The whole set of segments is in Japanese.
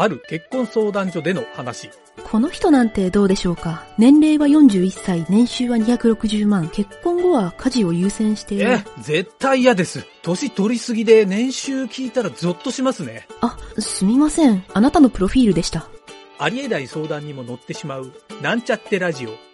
ある結婚相談所での話。この人なんてどうでしょうか？年齢は41歳、年収は260万、結婚後は家事を優先している。え、絶対嫌です。年取りすぎで年収聞いたらゾッとしますね。あ、すみません。あなたのプロフィールでした。ありえない相談にも乗ってしまう、なんちゃってラジオ。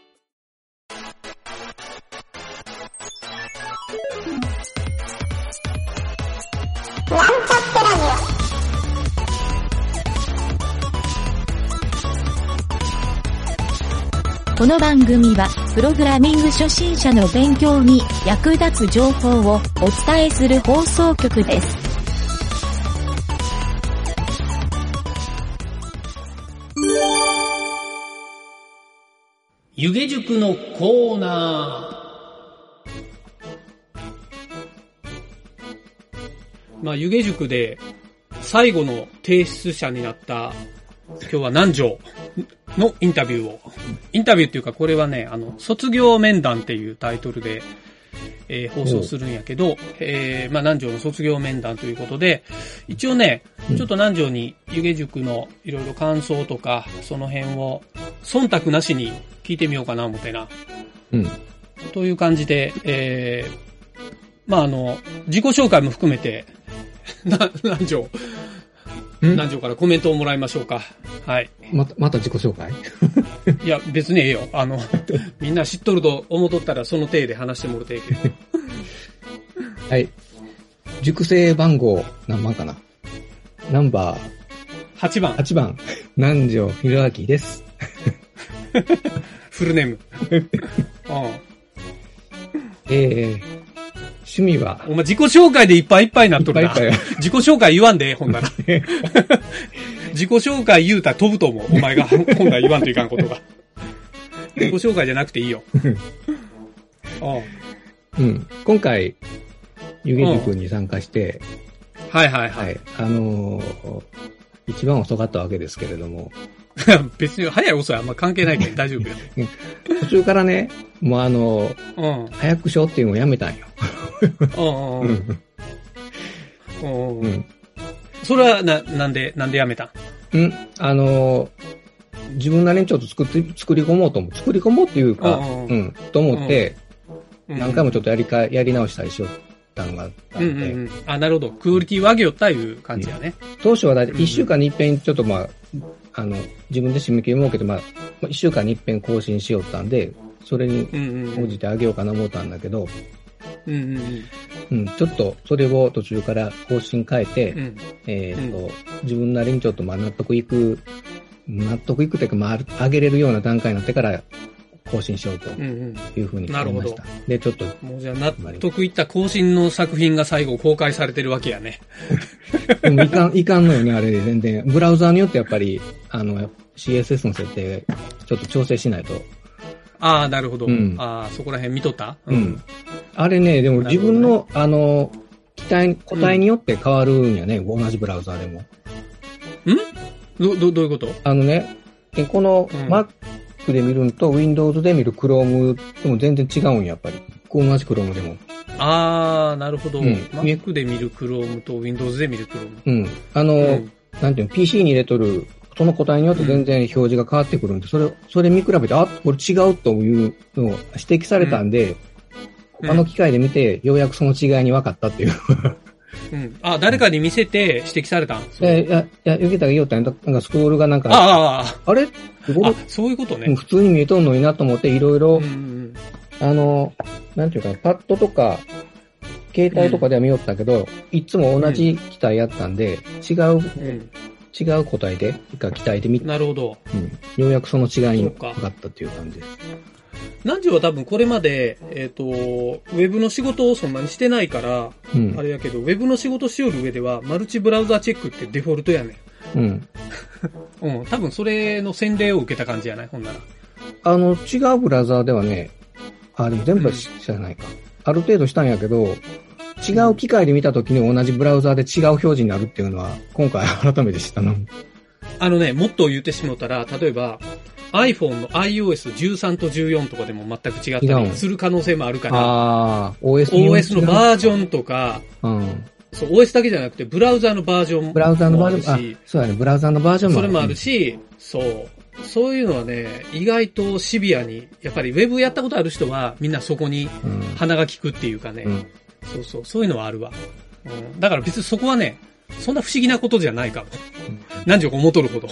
この番組は、プログラミング初心者の勉強に役立つ情報をお伝えする放送局です。湯気塾のコーナー。まあ、湯気塾で最後の提出者になった、今日は南條のインタビューを。インタビューっていうか、これはね、あの、卒業面談っていうタイトルで、えー放送するんやけど、えーまあ、南條の卒業面談ということで、一応ね、ちょっと南條に湯気塾のいろいろ感想とか、その辺を、忖度なしに聞いてみようかな思ってな。うん。という感じで、えー、まあ、あの、自己紹介も含めて、な、南條、ん南條からコメントをもらいましょうか。はい。また、また自己紹介？いや、別にええよ。あの、みんな知っとると思っとったらその体で話してもろてええけど。はい。熟成番号何番かな？ナンバー8番、8番、南條弘明です。フルネーム。うえー、趣味は、ん。お前自己紹介でいっぱいいっぱいになっとるな。いっぱいいっぱ自己紹介言わんでええ、ほんなら。自己紹介言うたら飛ぶと思う。お前がほんなら言わんといかんことが。自己紹介じゃなくていいよ。うん。うん。今回、湯気塾に参加して、はいはいは。はいい。あのー一番遅かったわけですけれども、別に早い遅いあんま関係ないけど 大丈夫よ。途中からね、もうあのーうん。早くしようっていうのをやめたんよ。うんうんうん。うんうん。うん。それはな、なんで、なんでやめたん？うん。あのー自分なりにちょっと作って、作り込もうと思う。作り込もうっていうか、うんうんうん、と思って、うん何回もちょっとやりか、やり直したりしよったのがあったうんうんうん。あ、なるほど。クオリティ上げよったいう感じやね。当初はだいたいうんうん1週間に一遍ちょっとまあ、あの、自分で締め切り設けて、まあ、1週間に一遍更新しよったんで、それにうんうん。応じてあげようかな思ったんだけど、うんうんうん。うん、ちょっとそれを途中から更新変えて、うん。えっ、と、自分なりにちょっとまあ納得いく、納得いくというか、まあ、上げれるような段階になってから更新しようとうんうん。いうふうに思いました。で、ちょっと、もうじゃあ納得いった更新の作品が最後公開されてるわけやね。で もいかん、いかんのよね、あれで全然。ブラウザーによってやっぱり、あの、CSS の設定、ちょっと調整しないと。ああ、なるほど。うんああ、そこら辺見とった？うん。。あれね、でも自分の、あの、機体、個体によって変わるんやね、同じブラウザーでも。ど、ど、どういうこと？あのね、でこのうん Mac で見るのと Windows で見る Chrome でも全然違うんや、やっぱり。同じ Chrome でも。ああ、なるほど。うん Mac で見る Chrome と Windows で見る Chrome。うん。あの、うんなんていうの、PC に入れとる、その個体によって全然表示が変わってくるんで、それ、それ見比べて、あ、これ違うというのを指摘されたんで、うん他の機械で見て、ようやくその違いに分かったっていう。うん。あ、誰かに見せて指摘されたん？え、いや、いや、ゆげたが言おったんやなんかスクロールがなんか、ああ、あれ？こあそういうことねうん。普通に見えとんのになと思って、いろいろうん、うんあの、なんていうかな、パッドとか、携帯とかでは見よったけど、いつも同じ機体やったんで、違う、うん。うん。違う個体で、か機体で見、なるほど。うん、ようやくその違いに分かったっていう感じです。南條は多分これまで、えっ、と、ウェブの仕事をそんなにしてないから、うんあ。れやけど、ウェブの仕事しよる上では、マルチブラウザチェックってデフォルトやねうん。ん。うん。多分それの洗礼を受けた感じやない？ほんなら。あの、違うブラウザーではね、あ、でも全部はし知らないか。ある程度したんやけど、違う機械で見た時に同じブラウザーで違う表示になるっていうのは、今回改めて知ったの。あのね、もっと言ってしもたら、例えば、iPhone の iOS13 と14とかでも全く違ったりする可能性もあるから、ああ、OS OS のバージョンとか、うん。そう、OS だけじゃなくて、ブラウザーのバージョンもブラウザーのバージョン、あるしあ、そうだね、ブラウザーのバージョンもそれもある。し、そう。そういうのはね、意外とシビアに、やっぱりウェブやったことある人はみんなそこにうん。鼻が利くっていうかね、うん。そうそう、そういうのはあるわ。うん、だから別にそこはね、そんな不思議なことじゃないかも。何条か思っとるほど。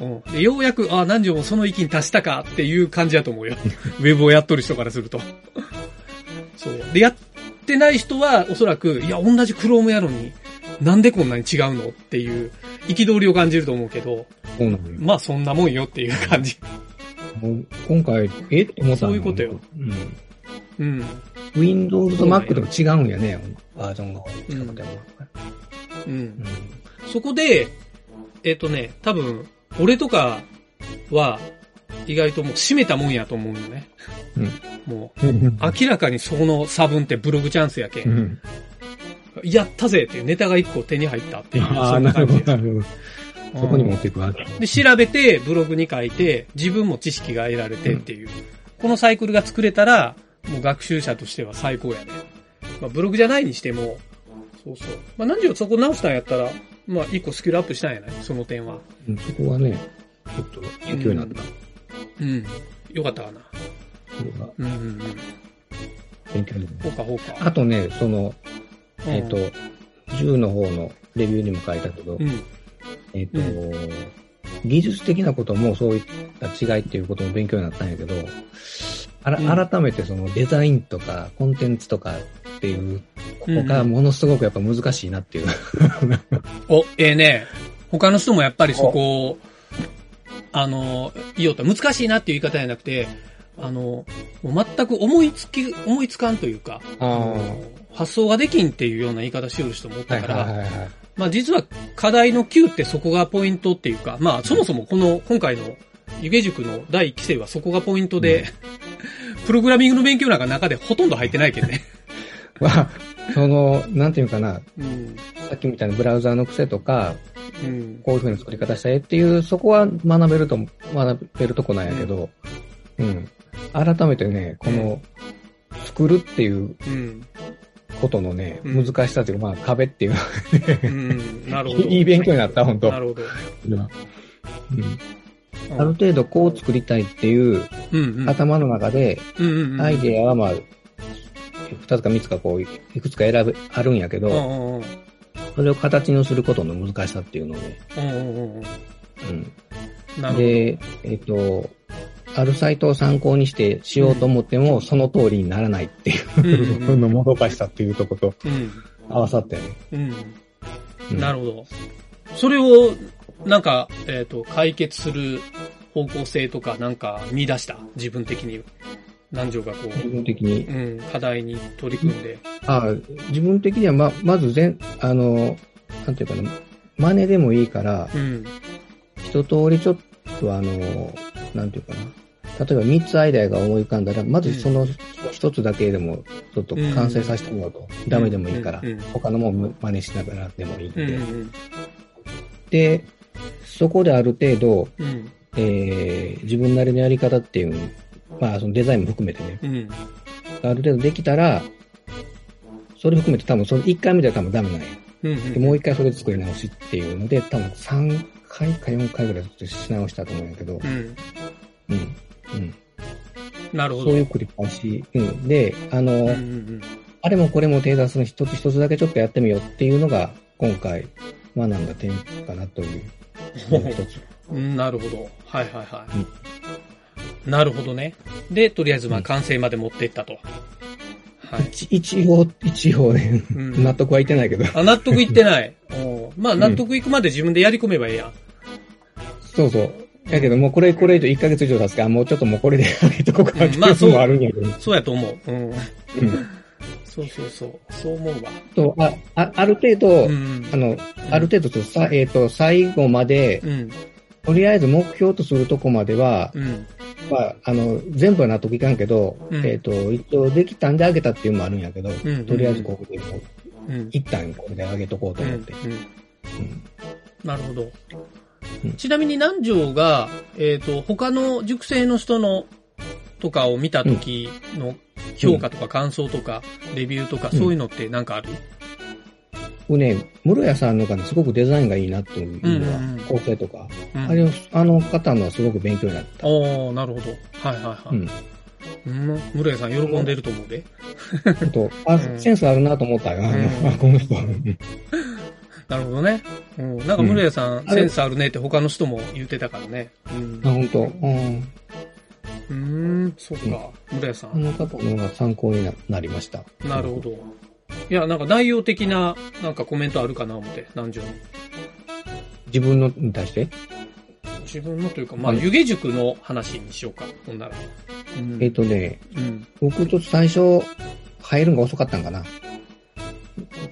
うん、でようやく、あ何条もその域に達したかっていう感じだと思うよ。ウェブをやっとる人からすると。そう。で、やってない人はおそらく、いや、同じ Chrome やのに、なんでこんなに違うの？っていう、憤りを感じると思うけど、そうなのよ。まあそんなもんよっていう感じ。今回、え？って思ったのそういうことよ。うん。うん。Windows と Mac でも違うんやね、バージョンが。うんでもうんう。ん。そこで、えっ、とね、多分、俺とかは、意外ともう閉めたもんやと思うよね。もう、うん。明らかにその差分ってブログチャンスやけ。うんん。やったぜっていうネタが一個手に入ったっていう。ああ、そんなるほど、感じなるほど。そこに持っていくわけ。で、調べて、ブログに書いて、自分も知識が得られてっていう。このサイクルが作れたら、もう学習者としては最高やね。まあ、ブログじゃないにしても、そうそう。まあ、何をそこ直したんやったら、まあ、一個スキルアップしたんやない？その点は。うんそこはね、ちょっと勉強になった。うん。よかったかな。それがうんうんうん。勉強になったほうかほうか。あとね、その、うんえっ、と、10の方のレビューにも書いたけど、うん。えっ、と、技術的なこともそういった違いっていうことも勉強になったんやけど、あらうん改めてそのデザインとかコンテンツとかっていう、ここがものすごくやっぱ難しいなっていう。お、ええね。他の人もやっぱりそこを、あの、言おうと、難しいなっていう言い方じゃなくて、あの、もう全く思いつき、思いつかんというか、あ発想ができんっていうような言い方しよる人もおっはいたから、はいはいはい。まあ実は課題の Q ってそこがポイントっていうか、まあそもそもこの今回の湯気塾の第1期生はそこがポイントで、プログラミングの勉強なんか中でほとんど入ってないけどね。まあ、その、なんていうかな、うん。さっきみたいなブラウザーの癖とか、うん。こういう風に作り方したいっていう、そこは学べると、学べるとこなんやけど、うん。改めてね、この、作るっていううん。ことのね、うん難しさっていうか、まあ壁っていう、うん。なるほど。いい勉強になった、本当なるほど。うんある程度こう作りたいっていう。頭の中で。アイデアはまあ、二つか三つかこう、いくつか選ぶ、あるんやけど。それを形にすることの難しさっていうのをね、うんうんうんうん。うん。なるほど。で、えっ、と、あるサイトを参考にしてしようと思っても、その通りにならないっていう、のもどかしさっていうとことうん。合わさってね。うん。うんなるほど。それを、なんか、えっ、と、解決する方向性とか、なんか見出した？自分的に。何条がこ自う、分的に。うん、課題に取り組んで。あ自分的にはま、まず全、あの、なんていうかな、真似でもいいから、うん。一通りちょっとあの、なんていうかな。例えば3つアイデアが思い浮かんだら、まずその一つだけでも、ちょっと完成させてみようと。ダメでもいいからうんうん、他のもん真似しながらでもいいんうん。うで。ん。で、そこである程度、うん。えー自分なりのやり方っていうのまあ、そのデザインも含めてね、うん。ある程度できたら、それ含めて多分、その1回目では多分ダメなんや。うん。で、もう1回それで作り直しっていうので、多分3回か4回ぐらいずっとし直したと思うんやけど、うん。うん。うん。なるほど。そういう繰り返し。うん。で、あの、うんうんあれもこれも手出すの一つ一つだけちょっとやってみようっていうのが、今回学んだ点かなというのが一つ。うんうん。なるほど。はいはいはい。なるほどね。で、とりあえずまあ完成まで持っていったと。はい。一一応、一応ね、うん納得はいってないけど、あ、納得いってない。おうまあ納得いくまで自分でやり込めばいいやん。そうそう。やけどもうこれ、これ以上1ヶ月以上経つから、もうちょっともうこれで上げとこうかなってうんまあそういうのもあるんやけど。そうやと思う。うん。うんそうそうそう。そう思うわ。とああある程度、うん。あの、ある程度とさ、えっ、と、最後まで、うん。とりあえず目標とするとこまでは、うん。まあ、あの、全部は納得いかんけど、うんえっ、と、一応できたんであげたっていうのもあるんやけど、うんとりあえずここでもう、うん。一旦これで上げとこうとうん。思って。なるほどうん。ちなみに南條が、えっ、と、他の塾生の人のとかを見た時の評価とか感想とか、レビューとか、うんそういうのってなんかある？僕ね、室屋さんのがね、すごくデザインがいいなというのは、うんうんうん構成とか、うんあれを、あの方のはすごく勉強になった。おー、なるほど。はいはいはい。うん。うん。室屋さん喜んでると思うで。ちょっと、あ、うんセンスあるなと思ったよ。あこの人。うんなるほどね。うん。なんか室屋さん、んセンスあるねって他の人も言ってたからね。うんあ、。本当うん。うーん、そっか。室屋さん。あの方のが参考にななりました。なるほど。いや、なんか内容的な、なんかコメントあるかな思って、南條に。自分のに対して？自分のというか、まあ、はい湯気塾の話にしようか、ほんなら。うんえっ、とね、うん。僕と最初、入るのが遅かったんかな。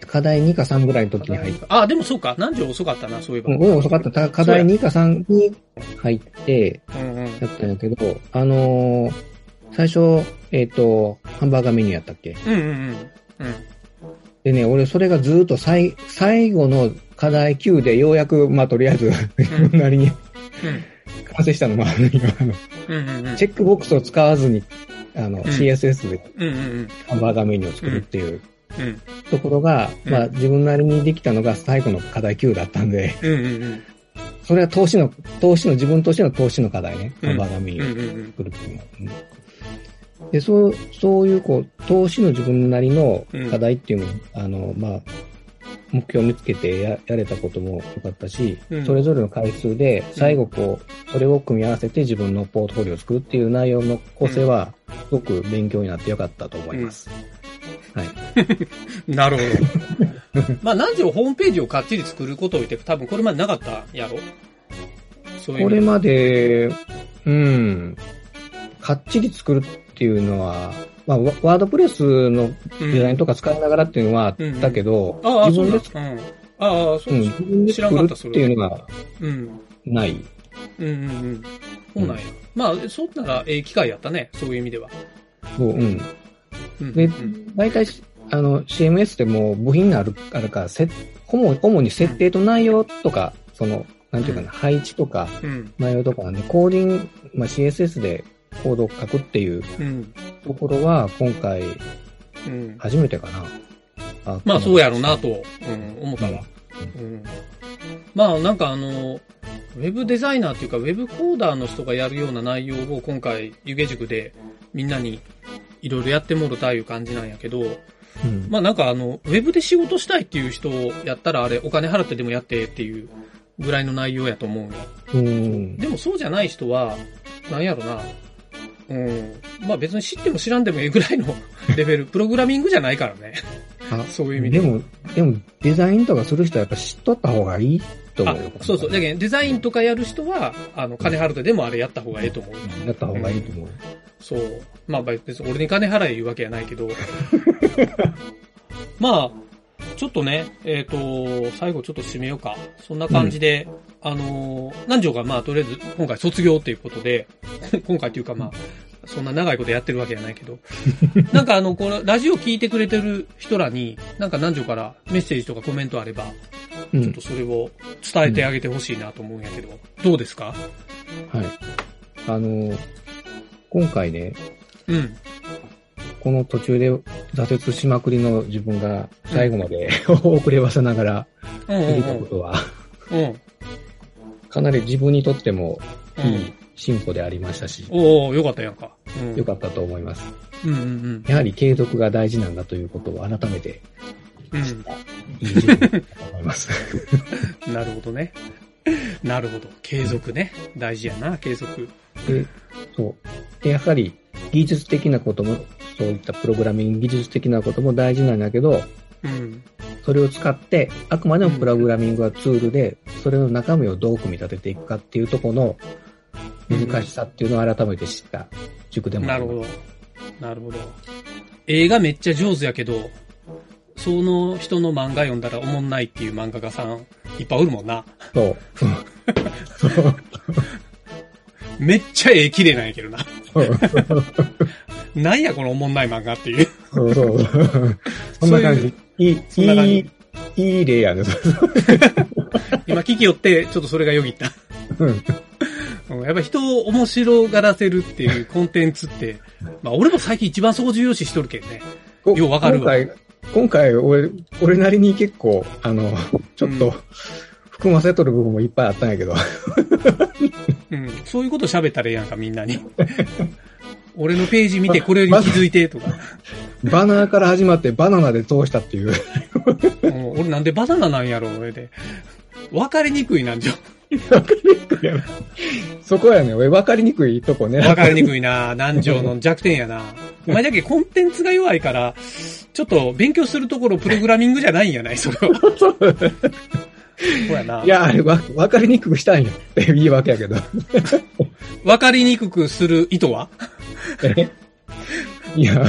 課題2か3ぐらいの時に入っあ、でもそうか。南條遅かったな、そういえば。うん、俺遅かった。た課題2か3に入って、うんうん。やったんやけど、あのー最初、えっ、と、ハンバーガーメニューやったっけ？うんうんうん。うん。でね、俺それがずーっと最、最後の課題9でようやく、まあとりあえず、自分なりに完成したのもあるよ。あの、うんうんうん。チェックボックスを使わずに、あの、ん CSS でうんうんうん。ハンバーガーメニューを作るっていううん。ところが、うんまあ自分なりにできたのが最後の課題9だったんで、うんうんうん。それは投資の、投資の、自分としての投資の課題ね。バーガーメニューをうんうんうん。作るっていうのは。うんで、そう、そういう、こう、投資の自分なりの課題っていうのを、あの、まあ、目標を見つけてややれたことも良かったし、うんそれぞれの回数で、最後こう、それを組み合わせて自分のポートフォリオを作るっていう内容の構成は、すごく勉強になって良かったと思います。はい。なるほど。まあ、南條ホームページをかっちり作ることを言って、多分これまでなかったやろ？そういう。これまで、うん、かっちり作るっていうのは、まあ、ワワードプレスのデザインとか使いながらっていうのはあったけど、ああ、自分でそうだ。うん。ああ、そううん、で自分で作るっていうのがうん。ない。うんうんうん。そうなんや。まあ、そうなら、ええ機会やったね。そういう意味では。そう、うん。うん。でうん大体、あの、CMS でも部品がある、あるから、せ主主に設定と内容とか、その、なんていうかな、配置とか、うん。内容とかなんで、コーディング、まあ、CSS でコードを書くっていううん。ところは、今回、うん。初めてかな。あまあ、そうやろうなと、うん、思ったわ。うん。まあ、なんかあの、ウェブデザイナーっていうか、ウェブコーダーの人がやるような内容を今回、湯気塾でみんなにいろいろやってもろたいう感じなんやけど、うん。まあなんかあの、ウェブで仕事したいっていう人やったらあれ、お金払ってでもやってっていうぐらいの内容やと思うんよ。うん。でもそうじゃない人は、なんやろな。うん。まあ別に知っても知らんでもええぐらいの レベル、プログラミングじゃないからね。あそういう意味ででも、でも、デザインとかする人はやっぱ知っとった方がいいと思あうよ。そうそう。だけどデザインとかやる人は、あの、金払ってでもあれやった方がええと思うよ。やった方がいいと思う。そう。まあ別に俺に金払え言うわけやないけど。まあ、ちょっとね、えっ、と、最後ちょっと締めようか。そんな感じで、あのー、南條がまあとりあえず今回卒業っていうことで、今回っていうかまあ、そんな長いことやってるわけじゃないけど、なんかあの、このラジオ聞いてくれてる人らに、なんか南條からメッセージとかコメントあれば、うんちょっと。それを伝えてあげてほしいなと思うんやけど、どうですか？はい。あの、今回ね、うん。この途中で挫折しまくりの自分が最後まで 遅ればせながらうんうんできたことは、うん。うん。かなり自分にとってもうんいい進歩でありましたし、おおよかったやんか。うん。良かったと思います。うんうんやはり継続が大事なんだということを改めてうん。いいだと思います。うん。なるほどね。なるほど。継続ね。大事やな、継続。で、そう。で、やはり技術的なことも、そういったプログラミング技術的なことも大事なんだけど、うん。それを使って、あくまでもプログラミングはツールで、それの中身をどう組み立てていくかっていうところの難しさっていうのを改めて知った塾でもなるほど。なるほど。映画めっちゃ上手やけど、その人の漫画読んだらおもんないっていう漫画家さんいっぱいおるもんな。そう。めっちゃ絵綺麗なんやけどな。なんやこのおもんない漫画っていう。そうそう。そんな感じ。いい、そんな感じいい、いい例やね。今聞きよって、ちょっとそれがよぎった。やっぱ人を面白がらせるっていうコンテンツって、まあ俺も最近一番そこ重要視しとるけんね。ようわかるわ今回、今回、俺、俺なりに結構、あの、ちょっうんと、含ませとる部分もいっぱいあったんやけど。うん。そういうこと喋ったらええやんか、みんなに。俺のページ見てこれに気づいて、とか。バナーから始まってバナナで通したっていう。うん俺なんでバナナなんやろ、俺で。わかりにくいなんじゃ。そこやね、俺分かりにくいとこね。わかりにくいな南條の弱点やな。お前だけコンテンツが弱いから、ちょっと勉強するところプログラミングじゃないんやない？それは。そうやな。いや、あれわ分かりにくくしたんよって言い訳やけど。わかりにくくする意図は？え？いや、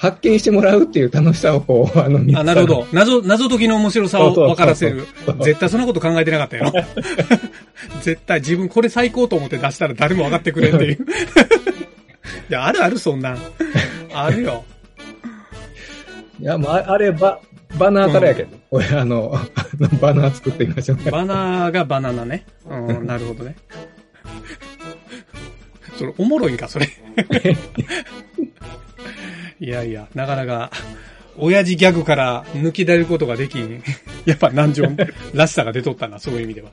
発見してもらうっていう楽しさをこう、あの、見あ、なるほど。謎、謎解きの面白さを分からせる。絶対そんなこと考えてなかったよ。絶対自分これ最高と思って出したら誰も分かってくれんっていう。いや、あるあるそんなん。あるよ。いや、まあ、あれば、バナーからやけど。俺、あの、あのバナー作ってみましょう。バナーがバナナね。うん、なるほどね。それ、おもろいんか、それ。いやいや、なかなか、親父ギャグから抜き出ることができん。やっぱ南條らしさが出とったな、そういう意味では。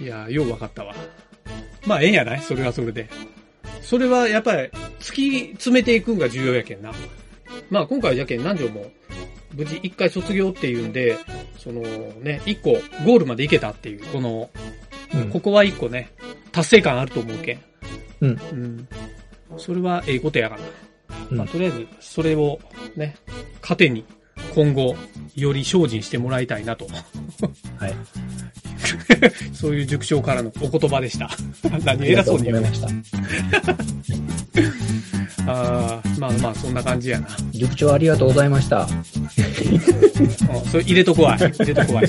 いや、よう分かったわ。まあ、ええんやない？それはそれで。それはやっぱり、突き詰めていくんが重要やけんな。まあ、今回じゃけん南條も、無事一回卒業っていうんで、そのね、一個ゴールまで行けたっていう、この、うんここは一個ね、達成感あると思うけん。うん。うん。それはええことやから。うんまあ、とりあえず、それをね、糧に、今後、より精進してもらいたいなと。はい。そういう塾長からのお言葉でした。何偉そううに言いました。あーまあまあ、そんな感じやな。塾長ありがとうございました。うん、それ入れとこわい。入れとこわい。